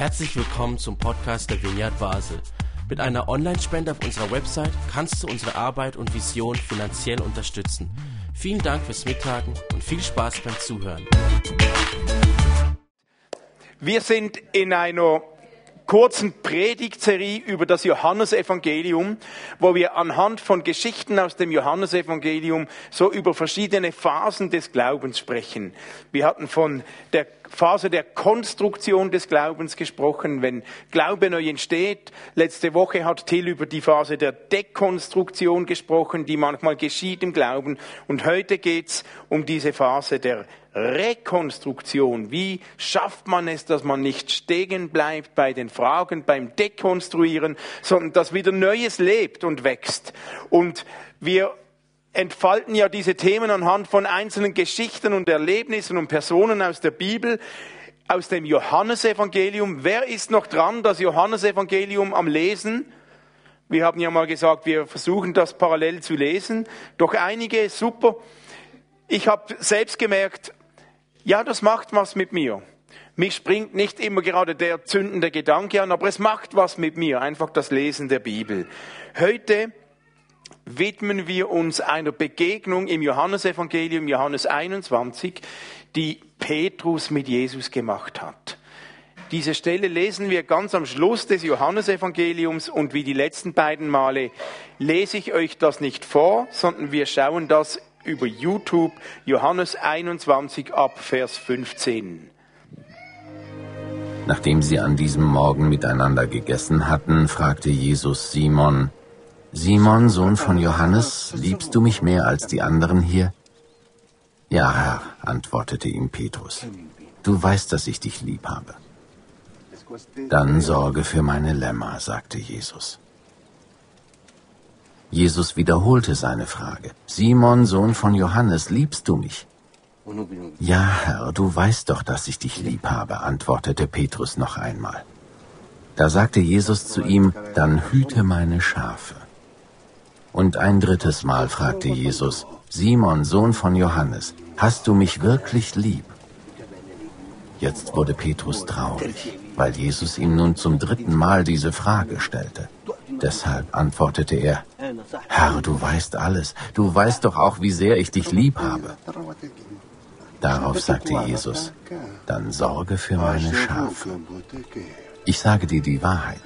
Herzlich willkommen zum Podcast der Vineyard Basel. Mit einer Online-Spende auf unserer Website kannst du unsere Arbeit und Vision finanziell unterstützen. Vielen Dank fürs Mittagen und viel Spaß beim Zuhören. Wir sind in einer kurzen Predigtserie über das Johannesevangelium, wo wir anhand von Geschichten aus dem Johannesevangelium so über verschiedene Phasen des Glaubens sprechen. Wir hatten von der Phase der Konstruktion des Glaubens gesprochen, wenn Glaube neu entsteht. Letzte Woche hat Till über die Phase der Dekonstruktion gesprochen, die manchmal geschieht im Glauben. Und heute geht's um diese Phase der Rekonstruktion. Wie schafft man es, dass man nicht stehen bleibt bei den Fragen, beim Dekonstruieren, sondern dass wieder Neues lebt und wächst. Und wir entfalten ja diese Themen anhand von einzelnen Geschichten und Erlebnissen und Personen aus der Bibel, aus dem Johannesevangelium. Wer ist noch dran, das Johannesevangelium am Lesen? Wir haben ja mal gesagt, wir versuchen das parallel zu lesen. Doch einige, super. Ich habe selbst gemerkt, ja, das macht was mit mir. Mich springt nicht immer gerade der zündende Gedanke an, aber es macht was mit mir, einfach das Lesen der Bibel. Heute widmen wir uns einer Begegnung im Johannesevangelium, Johannes 21, die Petrus mit Jesus gemacht hat. Diese Stelle lesen wir ganz am Schluss des Johannesevangeliums und wie die letzten beiden Male lese ich euch das nicht vor, sondern wir schauen das über YouTube, Johannes 21 ab Vers 15. Nachdem sie an diesem Morgen miteinander gegessen hatten, fragte Jesus Simon, Simon, Sohn von Johannes, liebst du mich mehr als die anderen hier? Ja, Herr, antwortete ihm Petrus, du weißt, dass ich dich lieb habe. Dann sorge für meine Lämmer, sagte Jesus. Jesus wiederholte seine Frage. Simon, Sohn von Johannes, liebst du mich? Ja, Herr, du weißt doch, dass ich dich lieb habe, antwortete Petrus noch einmal. Da sagte Jesus zu ihm, dann hüte meine Schafe. Und ein drittes Mal fragte Jesus, Simon, Sohn von Johannes, hast du mich wirklich lieb? Jetzt wurde Petrus traurig, weil Jesus ihm nun zum dritten Mal diese Frage stellte. Deshalb antwortete er, Herr, du weißt alles, du weißt doch auch, wie sehr ich dich lieb habe. Darauf sagte Jesus, dann sorge für meine Schafe. Ich sage dir die Wahrheit.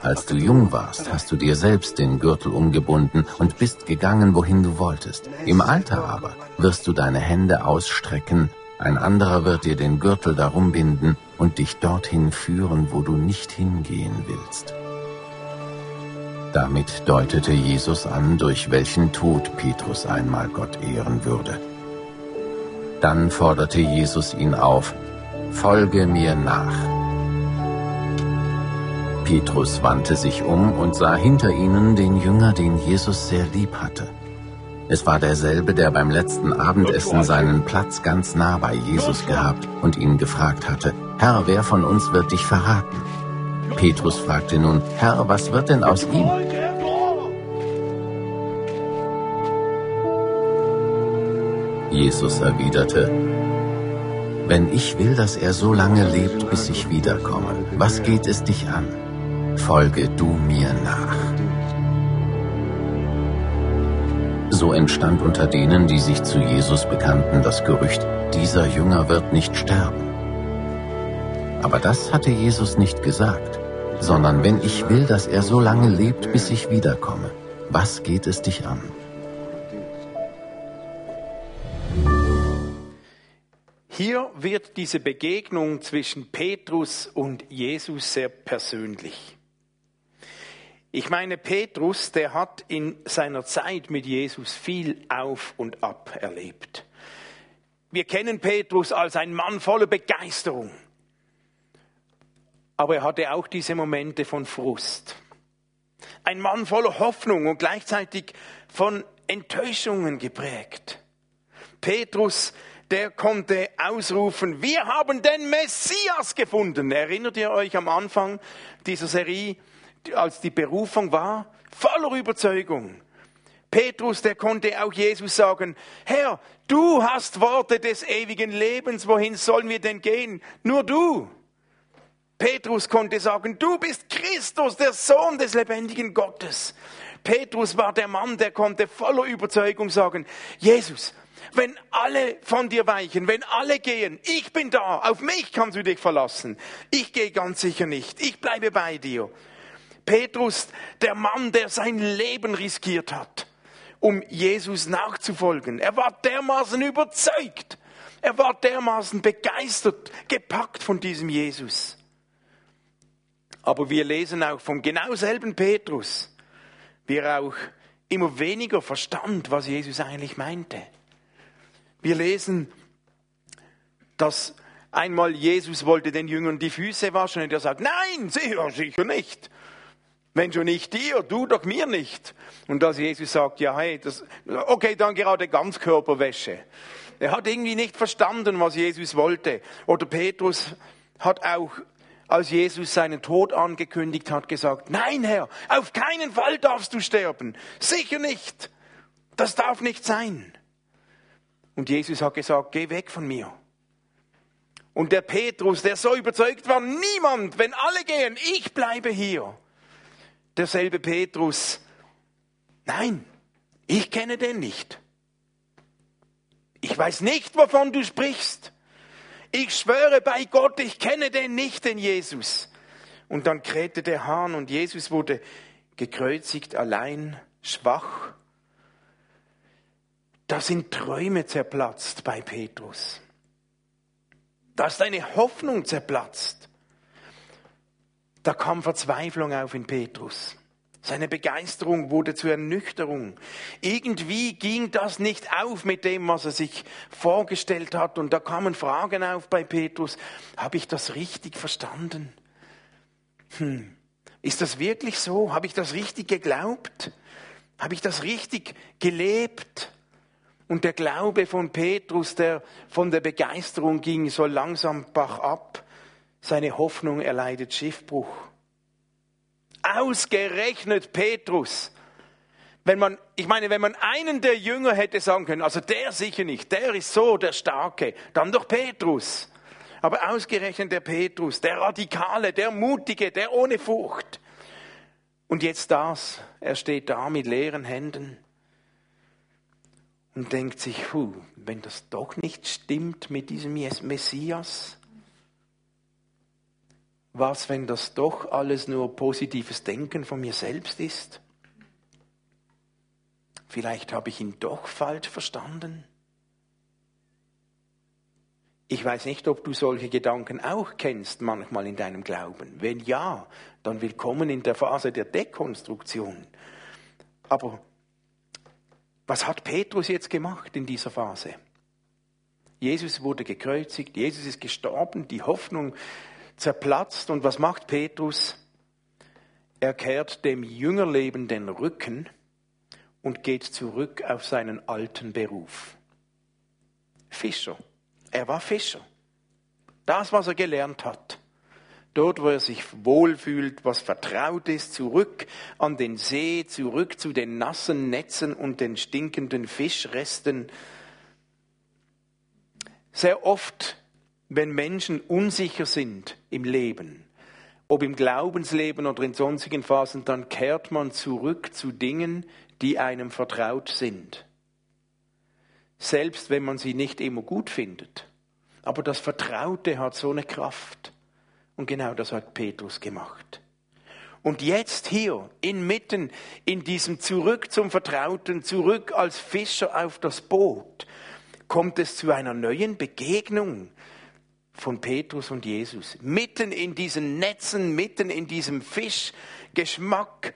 Als du jung warst, hast du dir selbst den Gürtel umgebunden und bist gegangen, wohin du wolltest. Im Alter aber wirst du deine Hände ausstrecken, ein anderer wird dir den Gürtel darum binden und dich dorthin führen, wo du nicht hingehen willst. Damit deutete Jesus an, durch welchen Tod Petrus einmal Gott ehren würde. Dann forderte Jesus ihn auf, Folge mir nach. Petrus wandte sich um und sah hinter ihnen den Jünger, den Jesus sehr lieb hatte. Es war derselbe, der beim letzten Abendessen seinen Platz ganz nah bei Jesus gehabt und ihn gefragt hatte, Herr, wer von uns wird dich verraten? Petrus fragte nun, Herr, was wird denn aus ihm? Jesus erwiderte, Wenn ich will, dass er so lange lebt, bis ich wiederkomme, was geht es dich an? folge du mir nach. So entstand unter denen, die sich zu Jesus bekannten, das Gerücht, dieser Jünger wird nicht sterben. Aber das hatte Jesus nicht gesagt, sondern wenn ich will, dass er so lange lebt, bis ich wiederkomme, was geht es dich an? Hier wird diese Begegnung zwischen Petrus und Jesus sehr persönlich. Ich meine, Petrus, der hat in seiner Zeit mit Jesus viel auf und ab erlebt. Wir kennen Petrus als ein Mann voller Begeisterung. Aber er hatte auch diese Momente von Frust. Ein Mann voller Hoffnung und gleichzeitig von Enttäuschungen geprägt. Petrus, der konnte ausrufen, wir haben den Messias gefunden. Erinnert ihr euch am Anfang dieser Serie? als die Berufung war, voller Überzeugung. Petrus, der konnte auch Jesus sagen, Herr, du hast Worte des ewigen Lebens, wohin sollen wir denn gehen? Nur du. Petrus konnte sagen, du bist Christus, der Sohn des lebendigen Gottes. Petrus war der Mann, der konnte voller Überzeugung sagen, Jesus, wenn alle von dir weichen, wenn alle gehen, ich bin da, auf mich kannst du dich verlassen. Ich gehe ganz sicher nicht, ich bleibe bei dir. Petrus, der Mann, der sein Leben riskiert hat, um Jesus nachzufolgen. Er war dermaßen überzeugt, er war dermaßen begeistert, gepackt von diesem Jesus. Aber wir lesen auch vom genau selben Petrus, wie er auch immer weniger verstand, was Jesus eigentlich meinte. Wir lesen, dass einmal Jesus wollte den Jüngern die Füße waschen und er sagt, nein, sicher, sicher nicht. Wenn schon nicht dir, du doch mir nicht. Und als Jesus sagt, ja, hey, das, okay, dann gerade Ganzkörperwäsche. Er hat irgendwie nicht verstanden, was Jesus wollte. Oder Petrus hat auch, als Jesus seinen Tod angekündigt hat, gesagt, nein, Herr, auf keinen Fall darfst du sterben. Sicher nicht. Das darf nicht sein. Und Jesus hat gesagt, geh weg von mir. Und der Petrus, der so überzeugt war, niemand, wenn alle gehen, ich bleibe hier. Derselbe Petrus, nein, ich kenne den nicht. Ich weiß nicht, wovon du sprichst. Ich schwöre bei Gott, ich kenne den nicht, den Jesus. Und dann krähte der Hahn und Jesus wurde gekreuzigt, allein, schwach da sind Träume zerplatzt bei Petrus. Da ist eine Hoffnung zerplatzt. Da kam Verzweiflung auf in Petrus. Seine Begeisterung wurde zur Ernüchterung. Irgendwie ging das nicht auf mit dem, was er sich vorgestellt hat. Und da kamen Fragen auf bei Petrus. Habe ich das richtig verstanden? Hm. Ist das wirklich so? Habe ich das richtig geglaubt? Habe ich das richtig gelebt? Und der Glaube von Petrus, der von der Begeisterung ging, so langsam bach ab. Seine Hoffnung erleidet Schiffbruch. Ausgerechnet Petrus. Wenn man, ich meine, wenn man einen der Jünger hätte sagen können, also der sicher nicht, der ist so der Starke, dann doch Petrus. Aber ausgerechnet der Petrus, der Radikale, der Mutige, der ohne Furcht. Und jetzt das, er steht da mit leeren Händen und denkt sich, hu, wenn das doch nicht stimmt mit diesem Messias, was, wenn das doch alles nur positives Denken von mir selbst ist? Vielleicht habe ich ihn doch falsch verstanden. Ich weiß nicht, ob du solche Gedanken auch kennst manchmal in deinem Glauben. Wenn ja, dann willkommen in der Phase der Dekonstruktion. Aber was hat Petrus jetzt gemacht in dieser Phase? Jesus wurde gekreuzigt, Jesus ist gestorben, die Hoffnung zerplatzt und was macht Petrus? Er kehrt dem Jüngerleben den Rücken und geht zurück auf seinen alten Beruf. Fischer. Er war Fischer. Das, was er gelernt hat dort wo er sich wohlfühlt, was vertraut ist, zurück an den See, zurück zu den nassen Netzen und den stinkenden Fischresten. Sehr oft, wenn Menschen unsicher sind im Leben, ob im Glaubensleben oder in sonstigen Phasen, dann kehrt man zurück zu Dingen, die einem vertraut sind. Selbst wenn man sie nicht immer gut findet. Aber das Vertraute hat so eine Kraft. Und genau das hat Petrus gemacht. Und jetzt hier, inmitten in diesem Zurück zum Vertrauten, zurück als Fischer auf das Boot, kommt es zu einer neuen Begegnung von Petrus und Jesus. Mitten in diesen Netzen, mitten in diesem Fischgeschmack.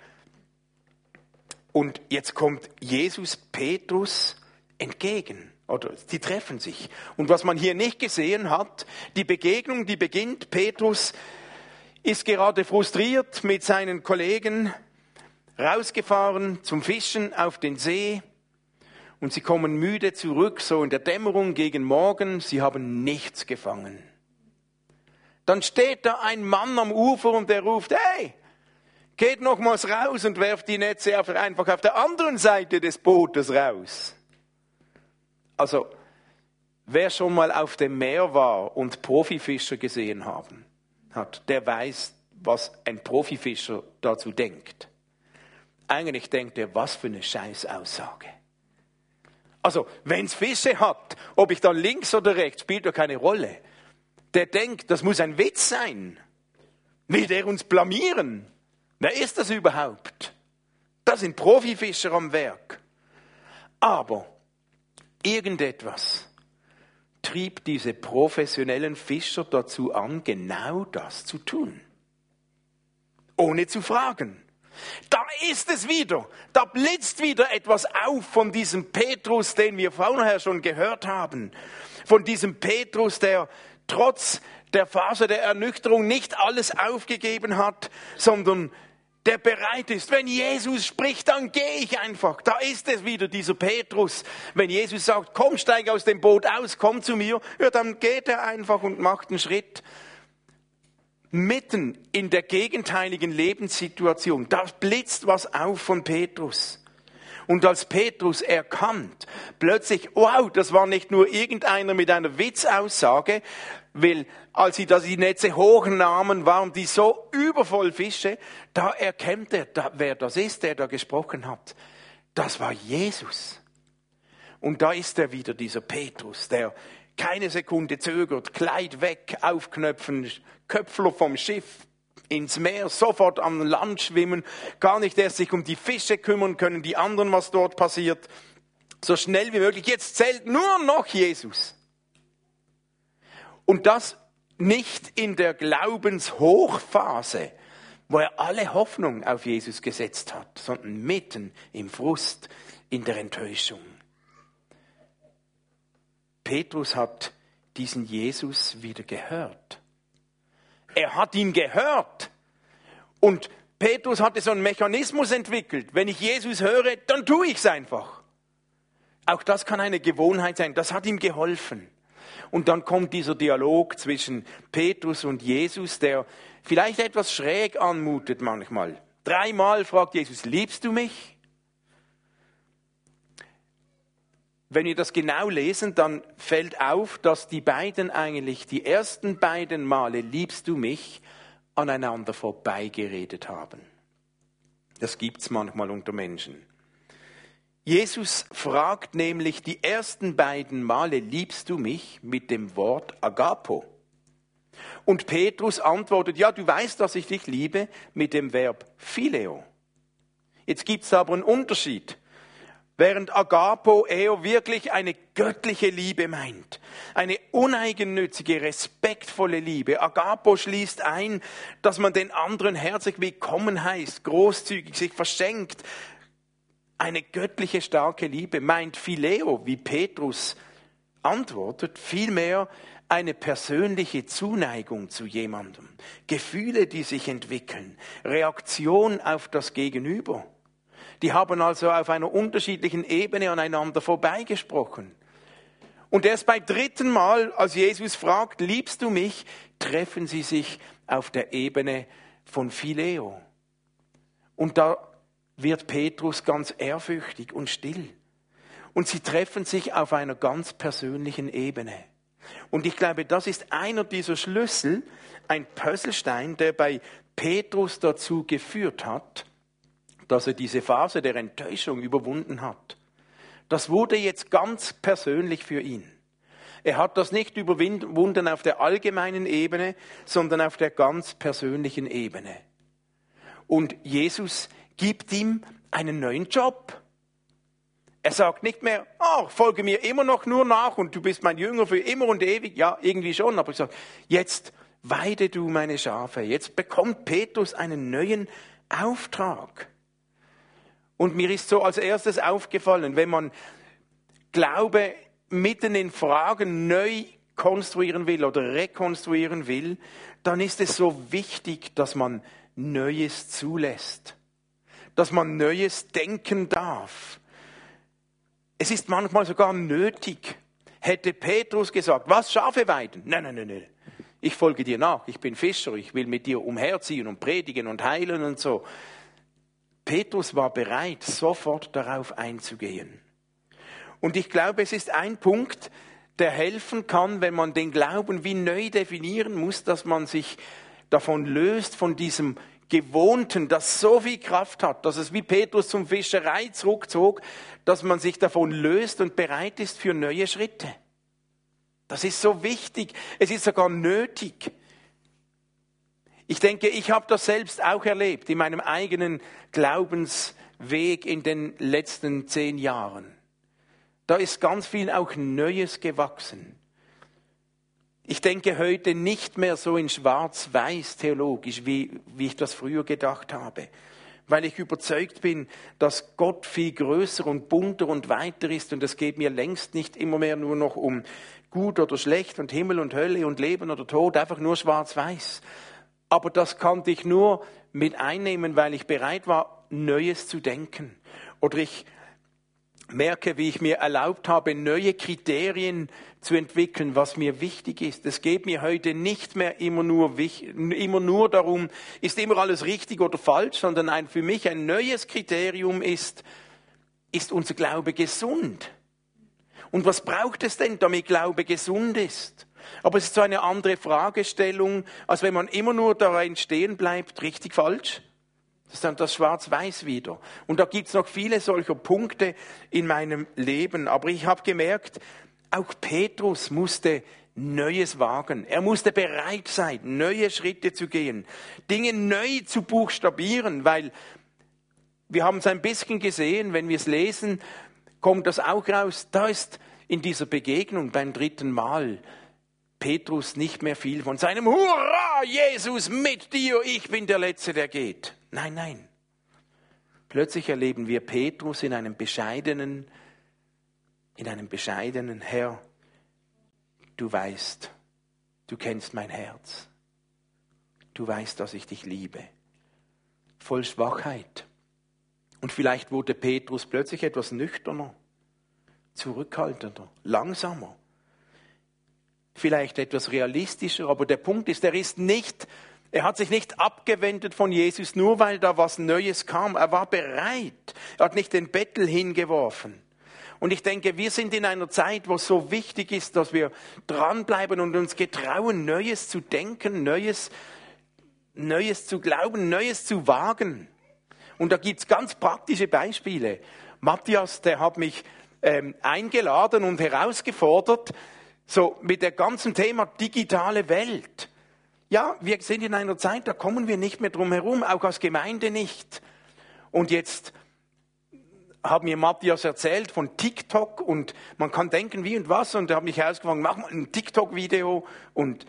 Und jetzt kommt Jesus Petrus entgegen. Oder die treffen sich. Und was man hier nicht gesehen hat, die Begegnung, die beginnt, Petrus ist gerade frustriert mit seinen Kollegen, rausgefahren zum Fischen auf den See und sie kommen müde zurück, so in der Dämmerung gegen Morgen, sie haben nichts gefangen. Dann steht da ein Mann am Ufer und der ruft, hey, geht nochmals raus und werft die Netze einfach auf der anderen Seite des Bootes raus. Also, wer schon mal auf dem Meer war und Profifischer gesehen haben, hat, der weiß, was ein Profifischer dazu denkt. Eigentlich denkt er, was für eine Scheißaussage. Also, wenn es Fische hat, ob ich dann links oder rechts, spielt doch keine Rolle. Der denkt, das muss ein Witz sein. Will der uns blamieren? Wer ist das überhaupt? Das sind Profifischer am Werk. Aber irgendetwas trieb diese professionellen Fischer dazu an, genau das zu tun. Ohne zu fragen. Da ist es wieder. Da blitzt wieder etwas auf von diesem Petrus, den wir vorher schon gehört haben. Von diesem Petrus, der trotz der Phase der Ernüchterung nicht alles aufgegeben hat, sondern der bereit ist. Wenn Jesus spricht, dann gehe ich einfach. Da ist es wieder, dieser Petrus. Wenn Jesus sagt, komm, steig aus dem Boot aus, komm zu mir, ja, dann geht er einfach und macht einen Schritt. Mitten in der gegenteiligen Lebenssituation, da blitzt was auf von Petrus. Und als Petrus erkannt, plötzlich, wow, das war nicht nur irgendeiner mit einer Witzaussage, weil als sie da die Netze hochnahmen, waren die so übervoll Fische, da erkennt er, wer das ist, der da gesprochen hat. Das war Jesus. Und da ist er wieder, dieser Petrus, der keine Sekunde zögert, Kleid weg, aufknöpfen, Köpfler vom Schiff, ins Meer, sofort an Land schwimmen, gar nicht erst sich um die Fische kümmern können, die anderen, was dort passiert. So schnell wie möglich. Jetzt zählt nur noch Jesus. Und das nicht in der Glaubenshochphase, wo er alle Hoffnung auf Jesus gesetzt hat, sondern mitten im Frust, in der Enttäuschung. Petrus hat diesen Jesus wieder gehört. Er hat ihn gehört. Und Petrus hatte so einen Mechanismus entwickelt. Wenn ich Jesus höre, dann tue ich es einfach. Auch das kann eine Gewohnheit sein. Das hat ihm geholfen. Und dann kommt dieser Dialog zwischen Petrus und Jesus, der vielleicht etwas schräg anmutet manchmal. Dreimal fragt Jesus, liebst du mich? Wenn wir das genau lesen, dann fällt auf, dass die beiden eigentlich die ersten beiden Male liebst du mich aneinander vorbeigeredet haben. Das gibt's manchmal unter Menschen. Jesus fragt nämlich die ersten beiden Male liebst du mich mit dem Wort agapo. Und Petrus antwortet, ja, du weißt, dass ich dich liebe mit dem Verb phileo. Jetzt gibt's aber einen Unterschied. Während Agapo eher wirklich eine göttliche Liebe meint. Eine uneigennützige, respektvolle Liebe. Agapo schließt ein, dass man den anderen herzlich willkommen heißt, großzügig sich verschenkt. Eine göttliche, starke Liebe meint Phileo, wie Petrus antwortet, vielmehr eine persönliche Zuneigung zu jemandem. Gefühle, die sich entwickeln. Reaktion auf das Gegenüber. Die haben also auf einer unterschiedlichen Ebene aneinander vorbeigesprochen. Und erst beim dritten Mal, als Jesus fragt, liebst du mich, treffen sie sich auf der Ebene von Phileo. Und da wird Petrus ganz ehrfürchtig und still. Und sie treffen sich auf einer ganz persönlichen Ebene. Und ich glaube, das ist einer dieser Schlüssel, ein Puzzlestein, der bei Petrus dazu geführt hat, dass er diese Phase der Enttäuschung überwunden hat. Das wurde jetzt ganz persönlich für ihn. Er hat das nicht überwunden auf der allgemeinen Ebene, sondern auf der ganz persönlichen Ebene. Und Jesus gibt ihm einen neuen Job. Er sagt nicht mehr, oh, folge mir immer noch nur nach und du bist mein Jünger für immer und ewig. Ja, irgendwie schon, aber ich sage, jetzt weide du meine Schafe. Jetzt bekommt Petrus einen neuen Auftrag. Und mir ist so als erstes aufgefallen, wenn man Glaube mitten in Fragen neu konstruieren will oder rekonstruieren will, dann ist es so wichtig, dass man Neues zulässt, dass man Neues denken darf. Es ist manchmal sogar nötig. Hätte Petrus gesagt, was Schafe weiden? Nein, nein, nein, nein. Ich folge dir nach. Ich bin Fischer. Ich will mit dir umherziehen und predigen und heilen und so. Petrus war bereit, sofort darauf einzugehen. Und ich glaube, es ist ein Punkt, der helfen kann, wenn man den Glauben wie neu definieren muss, dass man sich davon löst, von diesem Gewohnten, das so viel Kraft hat, dass es wie Petrus zum Fischerei zurückzog, dass man sich davon löst und bereit ist für neue Schritte. Das ist so wichtig. Es ist sogar nötig. Ich denke, ich habe das selbst auch erlebt in meinem eigenen Glaubensweg in den letzten zehn Jahren. Da ist ganz viel auch Neues gewachsen. Ich denke heute nicht mehr so in schwarz-weiß theologisch, wie, wie ich das früher gedacht habe, weil ich überzeugt bin, dass Gott viel größer und bunter und weiter ist und es geht mir längst nicht immer mehr nur noch um gut oder schlecht und Himmel und Hölle und Leben oder Tod, einfach nur schwarz-weiß. Aber das konnte ich nur mit einnehmen, weil ich bereit war, Neues zu denken. Oder ich merke, wie ich mir erlaubt habe, neue Kriterien zu entwickeln, was mir wichtig ist. Es geht mir heute nicht mehr immer nur, immer nur darum, ist immer alles richtig oder falsch, sondern ein, für mich ein neues Kriterium ist, ist unser Glaube gesund? Und was braucht es denn, damit Glaube gesund ist? Aber es ist so eine andere Fragestellung, als wenn man immer nur darin stehen bleibt, richtig, falsch. Das ist dann das Schwarz-Weiß wieder. Und da gibt's noch viele solcher Punkte in meinem Leben. Aber ich habe gemerkt, auch Petrus musste Neues wagen. Er musste bereit sein, neue Schritte zu gehen, Dinge neu zu buchstabieren, weil wir haben es ein bisschen gesehen, wenn wir es lesen, kommt das auch raus. Da ist in dieser Begegnung beim dritten Mal Petrus nicht mehr viel von seinem Hurra, Jesus mit dir, ich bin der Letzte, der geht. Nein, nein. Plötzlich erleben wir Petrus in einem bescheidenen, in einem bescheidenen Herr. Du weißt, du kennst mein Herz. Du weißt, dass ich dich liebe. Voll Schwachheit. Und vielleicht wurde Petrus plötzlich etwas nüchterner, zurückhaltender, langsamer vielleicht etwas realistischer, aber der Punkt ist, er ist nicht, er hat sich nicht abgewendet von Jesus, nur weil da was Neues kam. Er war bereit. Er hat nicht den Bettel hingeworfen. Und ich denke, wir sind in einer Zeit, wo es so wichtig ist, dass wir dranbleiben und uns getrauen, Neues zu denken, Neues, Neues zu glauben, Neues zu wagen. Und da gibt's ganz praktische Beispiele. Matthias, der hat mich ähm, eingeladen und herausgefordert, so mit der ganzen Thema digitale Welt. Ja, wir sind in einer Zeit, da kommen wir nicht mehr drum herum, auch als Gemeinde nicht. Und jetzt haben mir Matthias erzählt von TikTok und man kann denken, wie und was. Und er hat mich ausgefragt, mach mal ein TikTok-Video. Und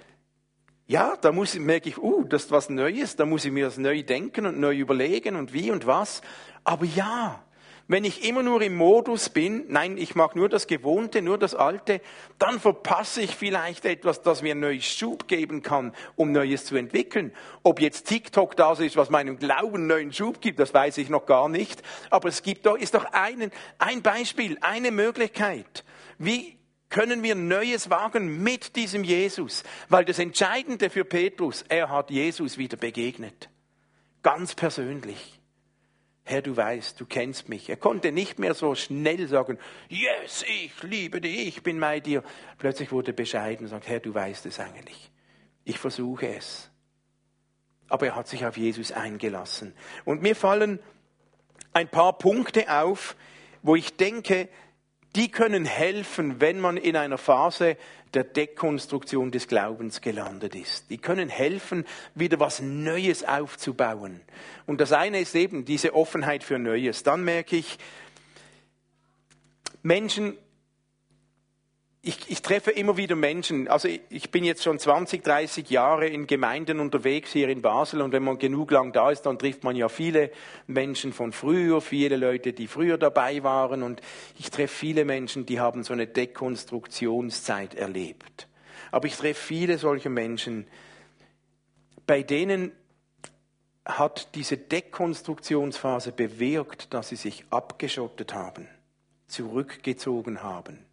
ja, da muss ich, merke ich, uh, das ist was Neues, da muss ich mir das neu denken und neu überlegen und wie und was. Aber ja, wenn ich immer nur im Modus bin, nein, ich mache nur das Gewohnte, nur das Alte, dann verpasse ich vielleicht etwas, das mir neues Schub geben kann, um Neues zu entwickeln. Ob jetzt TikTok das ist, was meinem Glauben neuen Schub gibt, das weiß ich noch gar nicht. Aber es gibt doch, ist doch einen, ein Beispiel, eine Möglichkeit. Wie können wir Neues wagen mit diesem Jesus? Weil das Entscheidende für Petrus, er hat Jesus wieder begegnet. Ganz persönlich. Herr, du weißt, du kennst mich. Er konnte nicht mehr so schnell sagen, yes, ich liebe dich, ich bin bei dir. Plötzlich wurde er bescheiden und sagt, Herr, du weißt es eigentlich. Ich versuche es. Aber er hat sich auf Jesus eingelassen. Und mir fallen ein paar Punkte auf, wo ich denke, die können helfen, wenn man in einer Phase der Dekonstruktion des Glaubens gelandet ist. Die können helfen, wieder was Neues aufzubauen. Und das eine ist eben diese Offenheit für Neues. Dann merke ich, Menschen ich, ich treffe immer wieder Menschen, also ich, bin jetzt schon 20, 30 Jahre in Gemeinden unterwegs hier in Basel und wenn man genug lang da ist, dann trifft man ja viele Menschen von früher, viele Leute, die früher dabei waren und ich treffe viele Menschen, die haben so eine Dekonstruktionszeit erlebt. Aber ich treffe viele solcher Menschen, bei denen hat diese Dekonstruktionsphase bewirkt, dass sie sich abgeschottet haben, zurückgezogen haben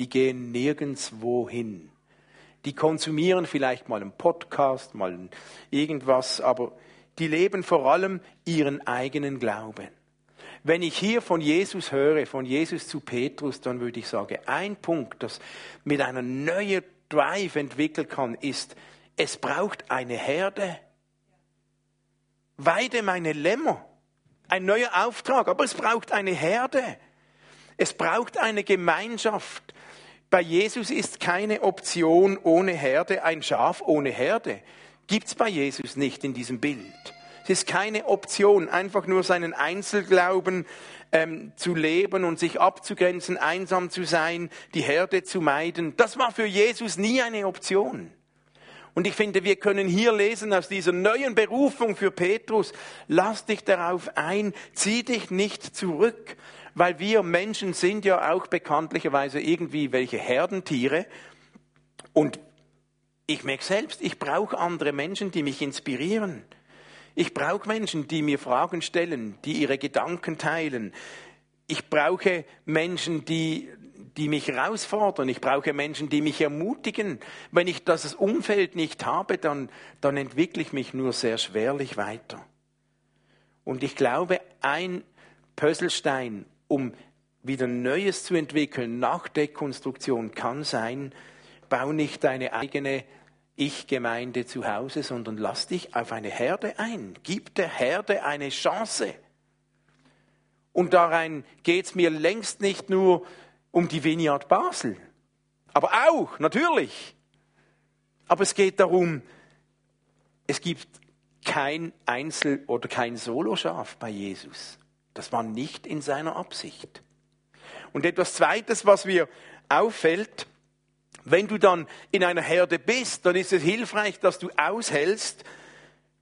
die gehen nirgendwo hin. Die konsumieren vielleicht mal einen Podcast, mal irgendwas, aber die leben vor allem ihren eigenen Glauben. Wenn ich hier von Jesus höre, von Jesus zu Petrus, dann würde ich sagen, ein Punkt, das mit einer neuen Drive entwickeln kann, ist, es braucht eine Herde weide meine Lämmer. Ein neuer Auftrag, aber es braucht eine Herde. Es braucht eine Gemeinschaft. Bei Jesus ist keine Option ohne Herde, ein Schaf ohne Herde. Gibt's bei Jesus nicht in diesem Bild. Es ist keine Option, einfach nur seinen Einzelglauben ähm, zu leben und sich abzugrenzen, einsam zu sein, die Herde zu meiden. Das war für Jesus nie eine Option. Und ich finde, wir können hier lesen aus dieser neuen Berufung für Petrus, lass dich darauf ein, zieh dich nicht zurück, weil wir Menschen sind ja auch bekanntlicherweise irgendwie welche Herdentiere. Und ich merke selbst, ich brauche andere Menschen, die mich inspirieren. Ich brauche Menschen, die mir Fragen stellen, die ihre Gedanken teilen. Ich brauche Menschen, die, die mich herausfordern. Ich brauche Menschen, die mich ermutigen. Wenn ich das Umfeld nicht habe, dann, dann entwickle ich mich nur sehr schwerlich weiter. Und ich glaube, ein Puzzlestein, um wieder Neues zu entwickeln nach Dekonstruktion, kann sein, bau nicht deine eigene ich-Gemeinde zu Hause, sondern lass dich auf eine Herde ein. Gib der Herde eine Chance. Und darein geht es mir längst nicht nur um die Vineyard Basel, aber auch, natürlich. Aber es geht darum, es gibt kein Einzel- oder kein Soloschaf bei Jesus. Das war nicht in seiner Absicht. Und etwas Zweites, was mir auffällt, wenn du dann in einer Herde bist, dann ist es hilfreich, dass du aushältst,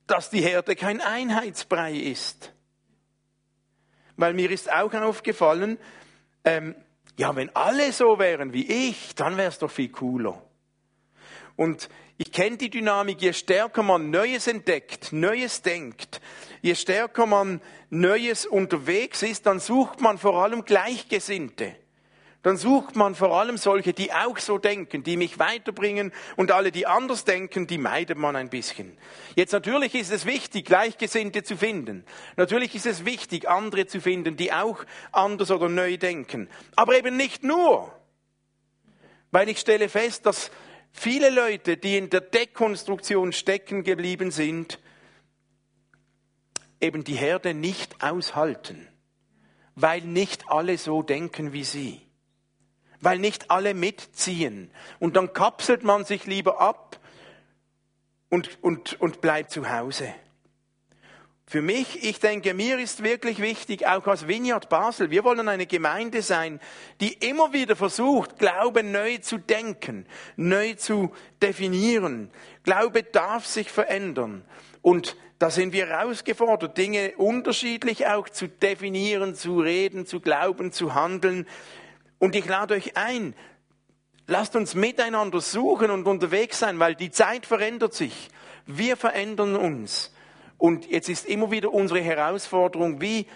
dass die Herde kein Einheitsbrei ist. Weil mir ist auch aufgefallen, ähm, ja, wenn alle so wären wie ich, dann wäre es doch viel cooler. Und ich kenne die Dynamik, je stärker man Neues entdeckt, Neues denkt, je stärker man Neues unterwegs ist, dann sucht man vor allem Gleichgesinnte dann sucht man vor allem solche, die auch so denken, die mich weiterbringen und alle, die anders denken, die meidet man ein bisschen. Jetzt natürlich ist es wichtig, Gleichgesinnte zu finden. Natürlich ist es wichtig, andere zu finden, die auch anders oder neu denken. Aber eben nicht nur. Weil ich stelle fest, dass viele Leute, die in der Dekonstruktion stecken geblieben sind, eben die Herde nicht aushalten, weil nicht alle so denken wie sie weil nicht alle mitziehen. Und dann kapselt man sich lieber ab und, und, und bleibt zu Hause. Für mich, ich denke, mir ist wirklich wichtig, auch als Vineyard Basel, wir wollen eine Gemeinde sein, die immer wieder versucht, Glauben neu zu denken, neu zu definieren. Glaube darf sich verändern. Und da sind wir herausgefordert, Dinge unterschiedlich auch zu definieren, zu reden, zu glauben, zu handeln. Und ich lade euch ein, lasst uns miteinander suchen und unterwegs sein, weil die Zeit verändert sich. Wir verändern uns. Und jetzt ist immer wieder unsere Herausforderung, wie,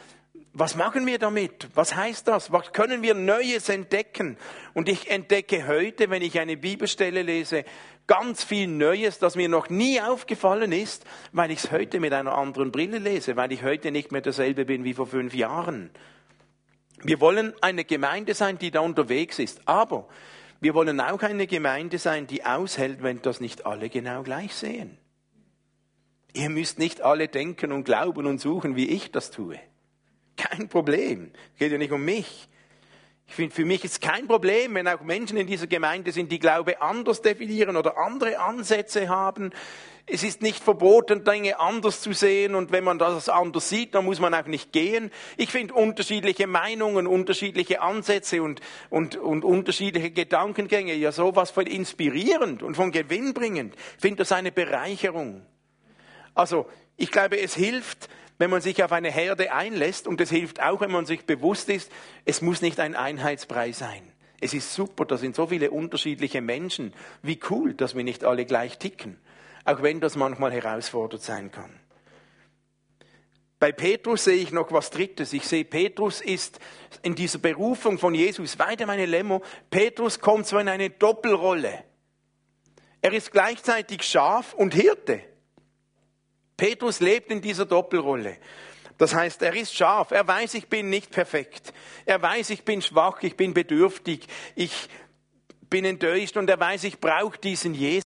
was machen wir damit? Was heißt das? Was können wir Neues entdecken? Und ich entdecke heute, wenn ich eine Bibelstelle lese, ganz viel Neues, das mir noch nie aufgefallen ist, weil ich es heute mit einer anderen Brille lese, weil ich heute nicht mehr derselbe bin wie vor fünf Jahren. Wir wollen eine Gemeinde sein, die da unterwegs ist. Aber wir wollen auch eine Gemeinde sein, die aushält, wenn das nicht alle genau gleich sehen. Ihr müsst nicht alle denken und glauben und suchen, wie ich das tue. Kein Problem. Es geht ja nicht um mich. Ich finde, für mich ist kein Problem, wenn auch Menschen in dieser Gemeinde sind, die Glaube anders definieren oder andere Ansätze haben. Es ist nicht verboten, Dinge anders zu sehen und wenn man das anders sieht, dann muss man auch nicht gehen. Ich finde unterschiedliche Meinungen, unterschiedliche Ansätze und, und, und unterschiedliche Gedankengänge ja sowas von inspirierend und von gewinnbringend. Ich finde das eine Bereicherung. Also, ich glaube, es hilft, wenn man sich auf eine Herde einlässt und es hilft auch, wenn man sich bewusst ist, es muss nicht ein Einheitsbrei sein. Es ist super, da sind so viele unterschiedliche Menschen. Wie cool, dass wir nicht alle gleich ticken auch wenn das manchmal herausfordernd sein kann. Bei Petrus sehe ich noch was Drittes. Ich sehe, Petrus ist in dieser Berufung von Jesus, weiter meine Lämmer, Petrus kommt so in eine Doppelrolle. Er ist gleichzeitig Schaf und Hirte. Petrus lebt in dieser Doppelrolle. Das heißt, er ist scharf. Er weiß, ich bin nicht perfekt. Er weiß, ich bin schwach, ich bin bedürftig, ich bin enttäuscht und er weiß, ich brauche diesen Jesus.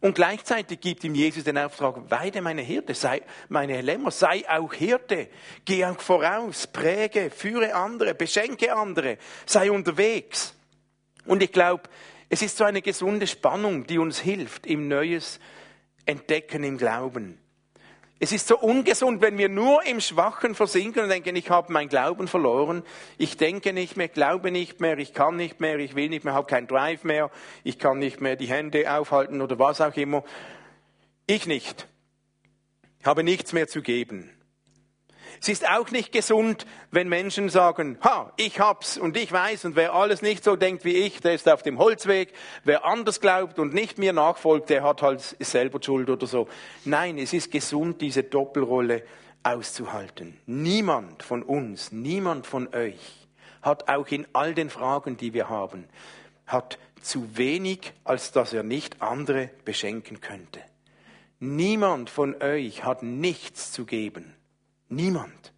Und gleichzeitig gibt ihm Jesus den Auftrag, weide meine Hirte, sei meine Lämmer, sei auch Hirte, geh auch voraus, präge, führe andere, beschenke andere, sei unterwegs. Und ich glaube, es ist so eine gesunde Spannung, die uns hilft im Neues Entdecken im Glauben. Es ist so ungesund, wenn wir nur im Schwachen versinken und denken, ich habe meinen Glauben verloren, ich denke nicht mehr, glaube nicht mehr, ich kann nicht mehr, ich will nicht mehr, habe keinen Drive mehr, ich kann nicht mehr die Hände aufhalten oder was auch immer. Ich nicht. Ich habe nichts mehr zu geben. Es ist auch nicht gesund, wenn Menschen sagen, ha, ich hab's und ich weiß und wer alles nicht so denkt wie ich, der ist auf dem Holzweg. Wer anders glaubt und nicht mir nachfolgt, der hat halt selber Schuld oder so. Nein, es ist gesund, diese Doppelrolle auszuhalten. Niemand von uns, niemand von euch hat auch in all den Fragen, die wir haben, hat zu wenig, als dass er nicht andere beschenken könnte. Niemand von euch hat nichts zu geben. Niemand.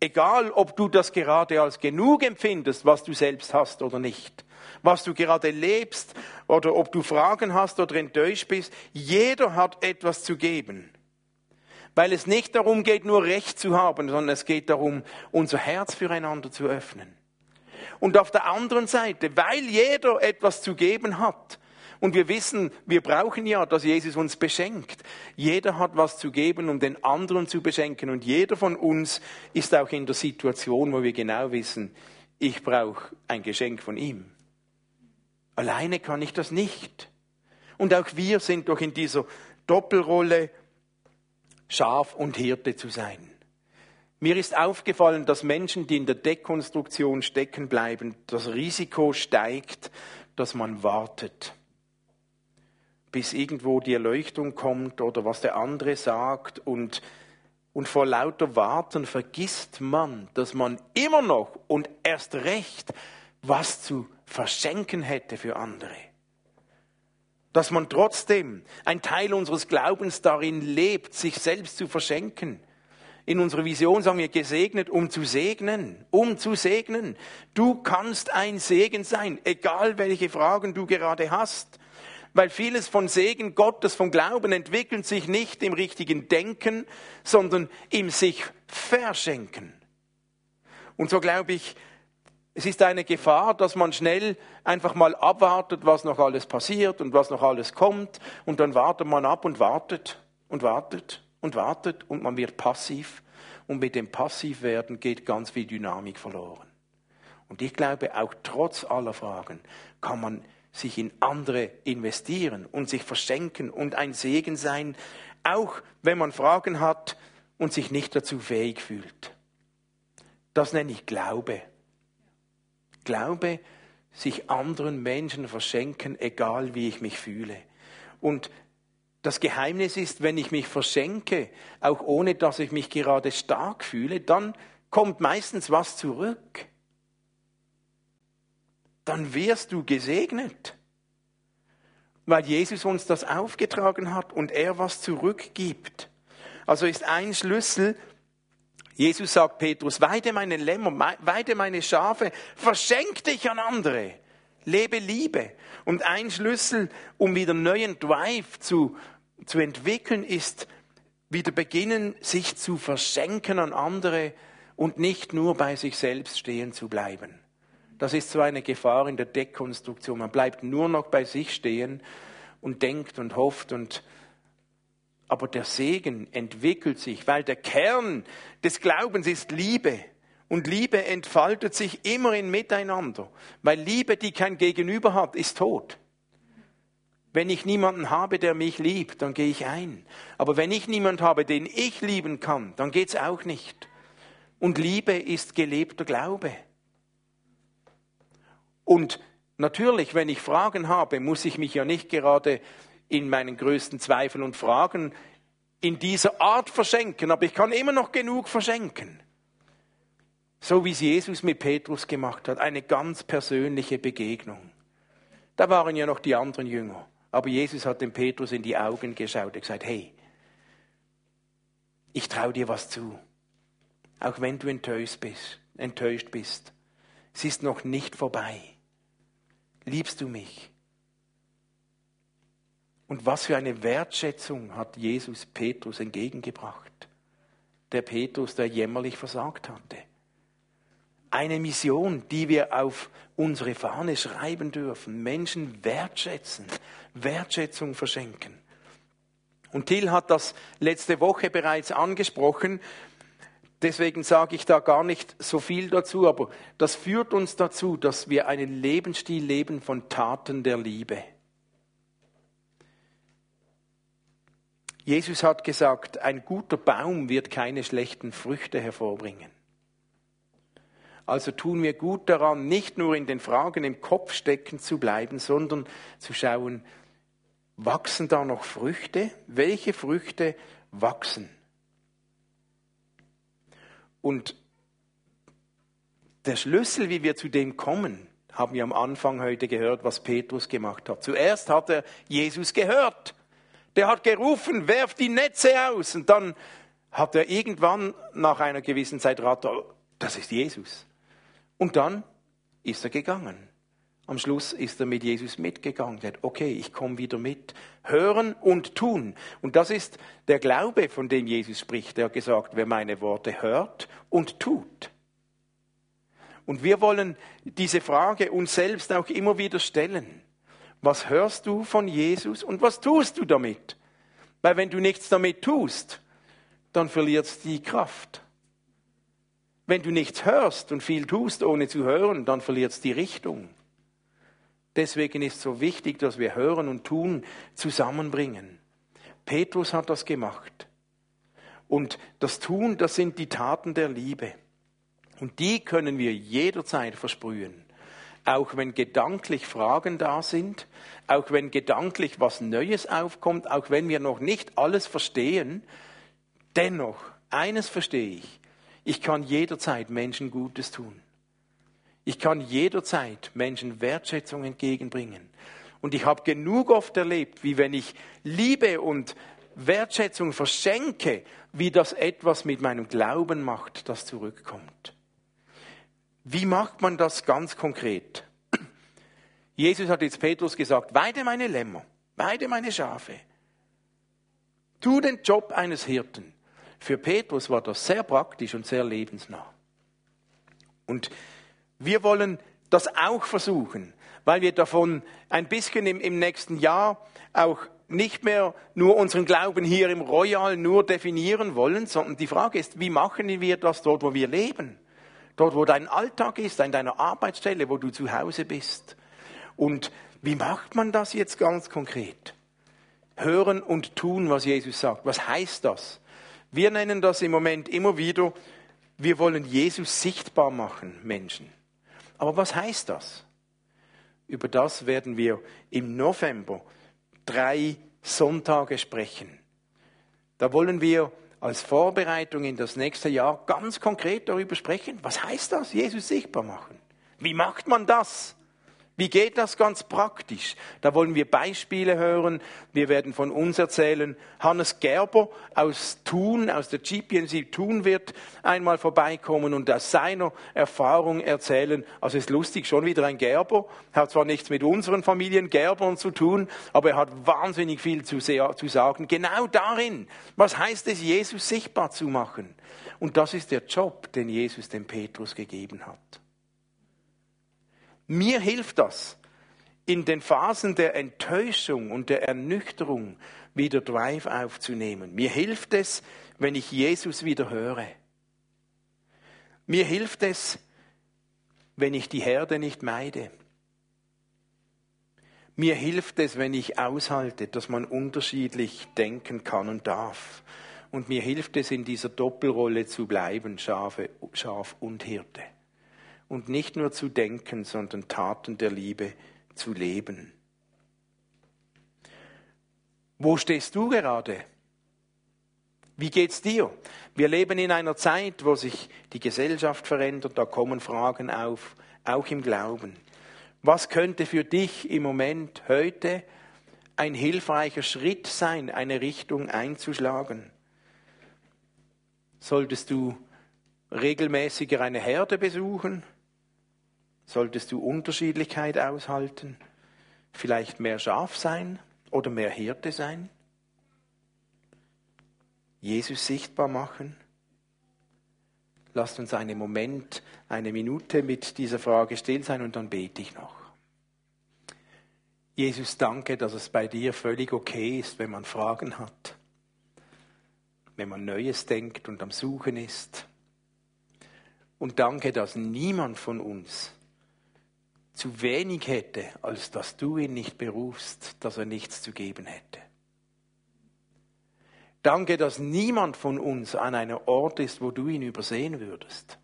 Egal, ob du das gerade als genug empfindest, was du selbst hast oder nicht, was du gerade lebst oder ob du Fragen hast oder enttäuscht bist, jeder hat etwas zu geben. Weil es nicht darum geht, nur Recht zu haben, sondern es geht darum, unser Herz füreinander zu öffnen. Und auf der anderen Seite, weil jeder etwas zu geben hat, und wir wissen, wir brauchen ja, dass Jesus uns beschenkt. Jeder hat was zu geben, um den anderen zu beschenken. Und jeder von uns ist auch in der Situation, wo wir genau wissen, ich brauche ein Geschenk von ihm. Alleine kann ich das nicht. Und auch wir sind doch in dieser Doppelrolle, Schaf und Hirte zu sein. Mir ist aufgefallen, dass Menschen, die in der Dekonstruktion stecken bleiben, das Risiko steigt, dass man wartet bis irgendwo die Erleuchtung kommt oder was der andere sagt und, und vor lauter Warten vergisst man, dass man immer noch und erst recht was zu verschenken hätte für andere. Dass man trotzdem ein Teil unseres Glaubens darin lebt, sich selbst zu verschenken. In unserer Vision sagen wir gesegnet, um zu segnen, um zu segnen. Du kannst ein Segen sein, egal welche Fragen du gerade hast weil vieles von Segen Gottes, vom Glauben entwickelt sich nicht im richtigen Denken, sondern im sich verschenken. Und so glaube ich, es ist eine Gefahr, dass man schnell einfach mal abwartet, was noch alles passiert und was noch alles kommt. Und dann wartet man ab und wartet und wartet und wartet und man wird passiv. Und mit dem Passivwerden geht ganz viel Dynamik verloren. Und ich glaube, auch trotz aller Fragen kann man sich in andere investieren und sich verschenken und ein Segen sein, auch wenn man Fragen hat und sich nicht dazu fähig fühlt. Das nenne ich Glaube. Glaube, sich anderen Menschen verschenken, egal wie ich mich fühle. Und das Geheimnis ist, wenn ich mich verschenke, auch ohne dass ich mich gerade stark fühle, dann kommt meistens was zurück dann wirst du gesegnet. Weil Jesus uns das aufgetragen hat und er was zurückgibt. Also ist ein Schlüssel, Jesus sagt Petrus, weide meine Lämmer, weide meine Schafe, verschenk dich an andere, lebe Liebe. Und ein Schlüssel, um wieder neuen Drive zu, zu entwickeln, ist wieder beginnen, sich zu verschenken an andere und nicht nur bei sich selbst stehen zu bleiben. Das ist so eine Gefahr in der Dekonstruktion. Man bleibt nur noch bei sich stehen und denkt und hofft und aber der Segen entwickelt sich, weil der Kern des Glaubens ist Liebe. Und Liebe entfaltet sich immer in Miteinander. Weil Liebe, die kein Gegenüber hat, ist tot. Wenn ich niemanden habe, der mich liebt, dann gehe ich ein. Aber wenn ich niemanden habe, den ich lieben kann, dann geht es auch nicht. Und Liebe ist gelebter Glaube. Und natürlich, wenn ich Fragen habe, muss ich mich ja nicht gerade in meinen größten Zweifeln und Fragen in dieser Art verschenken, aber ich kann immer noch genug verschenken. So wie es Jesus mit Petrus gemacht hat, eine ganz persönliche Begegnung. Da waren ja noch die anderen Jünger, aber Jesus hat dem Petrus in die Augen geschaut und gesagt, hey, ich traue dir was zu, auch wenn du enttäuscht bist, enttäuscht bist. Es ist noch nicht vorbei. Liebst du mich? Und was für eine Wertschätzung hat Jesus Petrus entgegengebracht? Der Petrus, der jämmerlich versagt hatte. Eine Mission, die wir auf unsere Fahne schreiben dürfen. Menschen wertschätzen, Wertschätzung verschenken. Und Till hat das letzte Woche bereits angesprochen. Deswegen sage ich da gar nicht so viel dazu, aber das führt uns dazu, dass wir einen Lebensstil leben von Taten der Liebe. Jesus hat gesagt, ein guter Baum wird keine schlechten Früchte hervorbringen. Also tun wir gut daran, nicht nur in den Fragen im Kopf stecken zu bleiben, sondern zu schauen, wachsen da noch Früchte? Welche Früchte wachsen? Und der Schlüssel, wie wir zu dem kommen, haben wir am Anfang heute gehört, was Petrus gemacht hat. Zuerst hat er Jesus gehört. Der hat gerufen, werft die Netze aus. Und dann hat er irgendwann nach einer gewissen Zeit rat, das ist Jesus. Und dann ist er gegangen. Am Schluss ist er mit Jesus mitgegangen. Er hat, okay, ich komme wieder mit. Hören und tun. Und das ist der Glaube, von dem Jesus spricht. Er hat gesagt, wer meine Worte hört und tut. Und wir wollen diese Frage uns selbst auch immer wieder stellen. Was hörst du von Jesus und was tust du damit? Weil wenn du nichts damit tust, dann verlierst die Kraft. Wenn du nichts hörst und viel tust, ohne zu hören, dann verlierst die Richtung. Deswegen ist so wichtig, dass wir Hören und Tun zusammenbringen. Petrus hat das gemacht. Und das Tun, das sind die Taten der Liebe. Und die können wir jederzeit versprühen. Auch wenn gedanklich Fragen da sind, auch wenn gedanklich was Neues aufkommt, auch wenn wir noch nicht alles verstehen, dennoch, eines verstehe ich, ich kann jederzeit Menschen Gutes tun. Ich kann jederzeit Menschen Wertschätzung entgegenbringen. Und ich habe genug oft erlebt, wie wenn ich Liebe und Wertschätzung verschenke, wie das etwas mit meinem Glauben macht, das zurückkommt. Wie macht man das ganz konkret? Jesus hat jetzt Petrus gesagt, weide meine Lämmer, weide meine Schafe. Tu den Job eines Hirten. Für Petrus war das sehr praktisch und sehr lebensnah. Und wir wollen das auch versuchen, weil wir davon ein bisschen im, im nächsten Jahr auch nicht mehr nur unseren Glauben hier im Royal nur definieren wollen, sondern die Frage ist, wie machen wir das dort, wo wir leben? Dort, wo dein Alltag ist, an deiner Arbeitsstelle, wo du zu Hause bist. Und wie macht man das jetzt ganz konkret? Hören und tun, was Jesus sagt. Was heißt das? Wir nennen das im Moment immer wieder, wir wollen Jesus sichtbar machen, Menschen. Aber was heißt das? Über das werden wir im November drei Sonntage sprechen. Da wollen wir als Vorbereitung in das nächste Jahr ganz konkret darüber sprechen. Was heißt das, Jesus sichtbar machen? Wie macht man das? Wie geht das ganz praktisch? Da wollen wir Beispiele hören. Wir werden von uns erzählen. Hannes Gerber aus Thun, aus der GPNC Thun wird einmal vorbeikommen und aus seiner Erfahrung erzählen. Also ist lustig, schon wieder ein Gerber. Hat zwar nichts mit unseren Familien Gerbern zu tun, aber er hat wahnsinnig viel zu, zu sagen. Genau darin. Was heißt es, Jesus sichtbar zu machen? Und das ist der Job, den Jesus dem Petrus gegeben hat. Mir hilft das, in den Phasen der Enttäuschung und der Ernüchterung wieder Drive aufzunehmen. Mir hilft es, wenn ich Jesus wieder höre. Mir hilft es, wenn ich die Herde nicht meide. Mir hilft es, wenn ich aushalte, dass man unterschiedlich denken kann und darf. Und mir hilft es, in dieser Doppelrolle zu bleiben, Schafe, Schaf und Hirte und nicht nur zu denken, sondern Taten der Liebe zu leben. Wo stehst du gerade? Wie geht's dir? Wir leben in einer Zeit, wo sich die Gesellschaft verändert, da kommen Fragen auf, auch im Glauben. Was könnte für dich im Moment heute ein hilfreicher Schritt sein, eine Richtung einzuschlagen? Solltest du regelmäßiger eine Herde besuchen? Solltest du Unterschiedlichkeit aushalten? Vielleicht mehr Schaf sein oder mehr Hirte sein? Jesus sichtbar machen? Lasst uns einen Moment, eine Minute mit dieser Frage still sein und dann bete ich noch. Jesus, danke, dass es bei dir völlig okay ist, wenn man Fragen hat, wenn man Neues denkt und am Suchen ist. Und danke, dass niemand von uns zu wenig hätte, als dass du ihn nicht berufst, dass er nichts zu geben hätte. Danke, dass niemand von uns an einem Ort ist, wo du ihn übersehen würdest.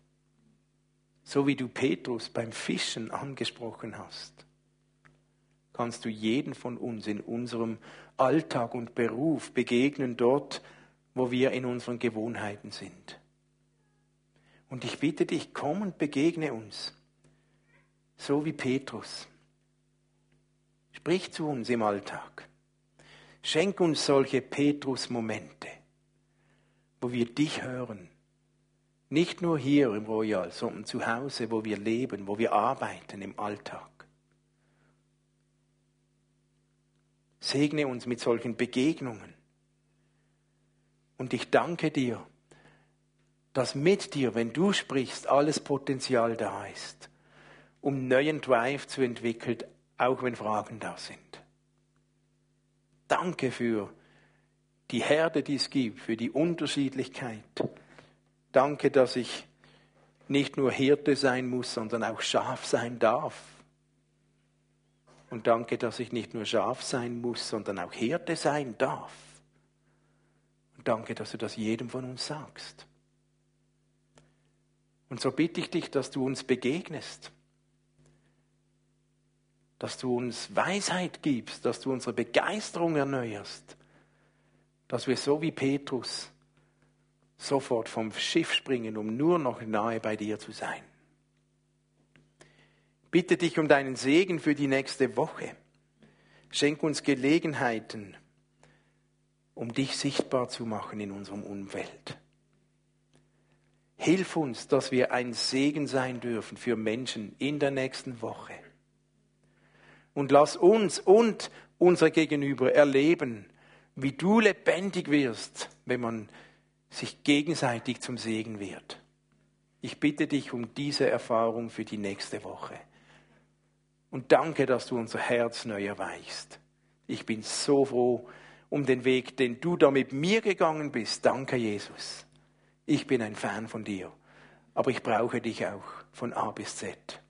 So wie du Petrus beim Fischen angesprochen hast, kannst du jeden von uns in unserem Alltag und Beruf begegnen dort, wo wir in unseren Gewohnheiten sind. Und ich bitte dich, komm und begegne uns, so wie Petrus. Sprich zu uns im Alltag. Schenk uns solche Petrus-Momente, wo wir dich hören. Nicht nur hier im Royal, sondern zu Hause, wo wir leben, wo wir arbeiten im Alltag. Segne uns mit solchen Begegnungen. Und ich danke dir, dass mit dir, wenn du sprichst, alles Potenzial da ist, um neuen Drive zu entwickeln, auch wenn Fragen da sind. Danke für die Herde, die es gibt, für die Unterschiedlichkeit. Danke, dass ich nicht nur Hirte sein muss, sondern auch Schaf sein darf. Und danke, dass ich nicht nur Schaf sein muss, sondern auch Hirte sein darf. Und danke, dass du das jedem von uns sagst. Und so bitte ich dich, dass du uns begegnest dass du uns Weisheit gibst, dass du unsere Begeisterung erneuerst, dass wir so wie Petrus sofort vom Schiff springen, um nur noch nahe bei dir zu sein. Bitte dich um deinen Segen für die nächste Woche. Schenk uns Gelegenheiten, um dich sichtbar zu machen in unserem Umfeld. Hilf uns, dass wir ein Segen sein dürfen für Menschen in der nächsten Woche und lass uns und unser Gegenüber erleben, wie du lebendig wirst, wenn man sich gegenseitig zum Segen wird. Ich bitte dich um diese Erfahrung für die nächste Woche. Und danke, dass du unser Herz neu erweichst. Ich bin so froh um den Weg, den du da mit mir gegangen bist. Danke, Jesus. Ich bin ein Fan von dir, aber ich brauche dich auch von A bis Z.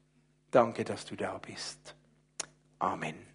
Danke, dass du da bist. Amen.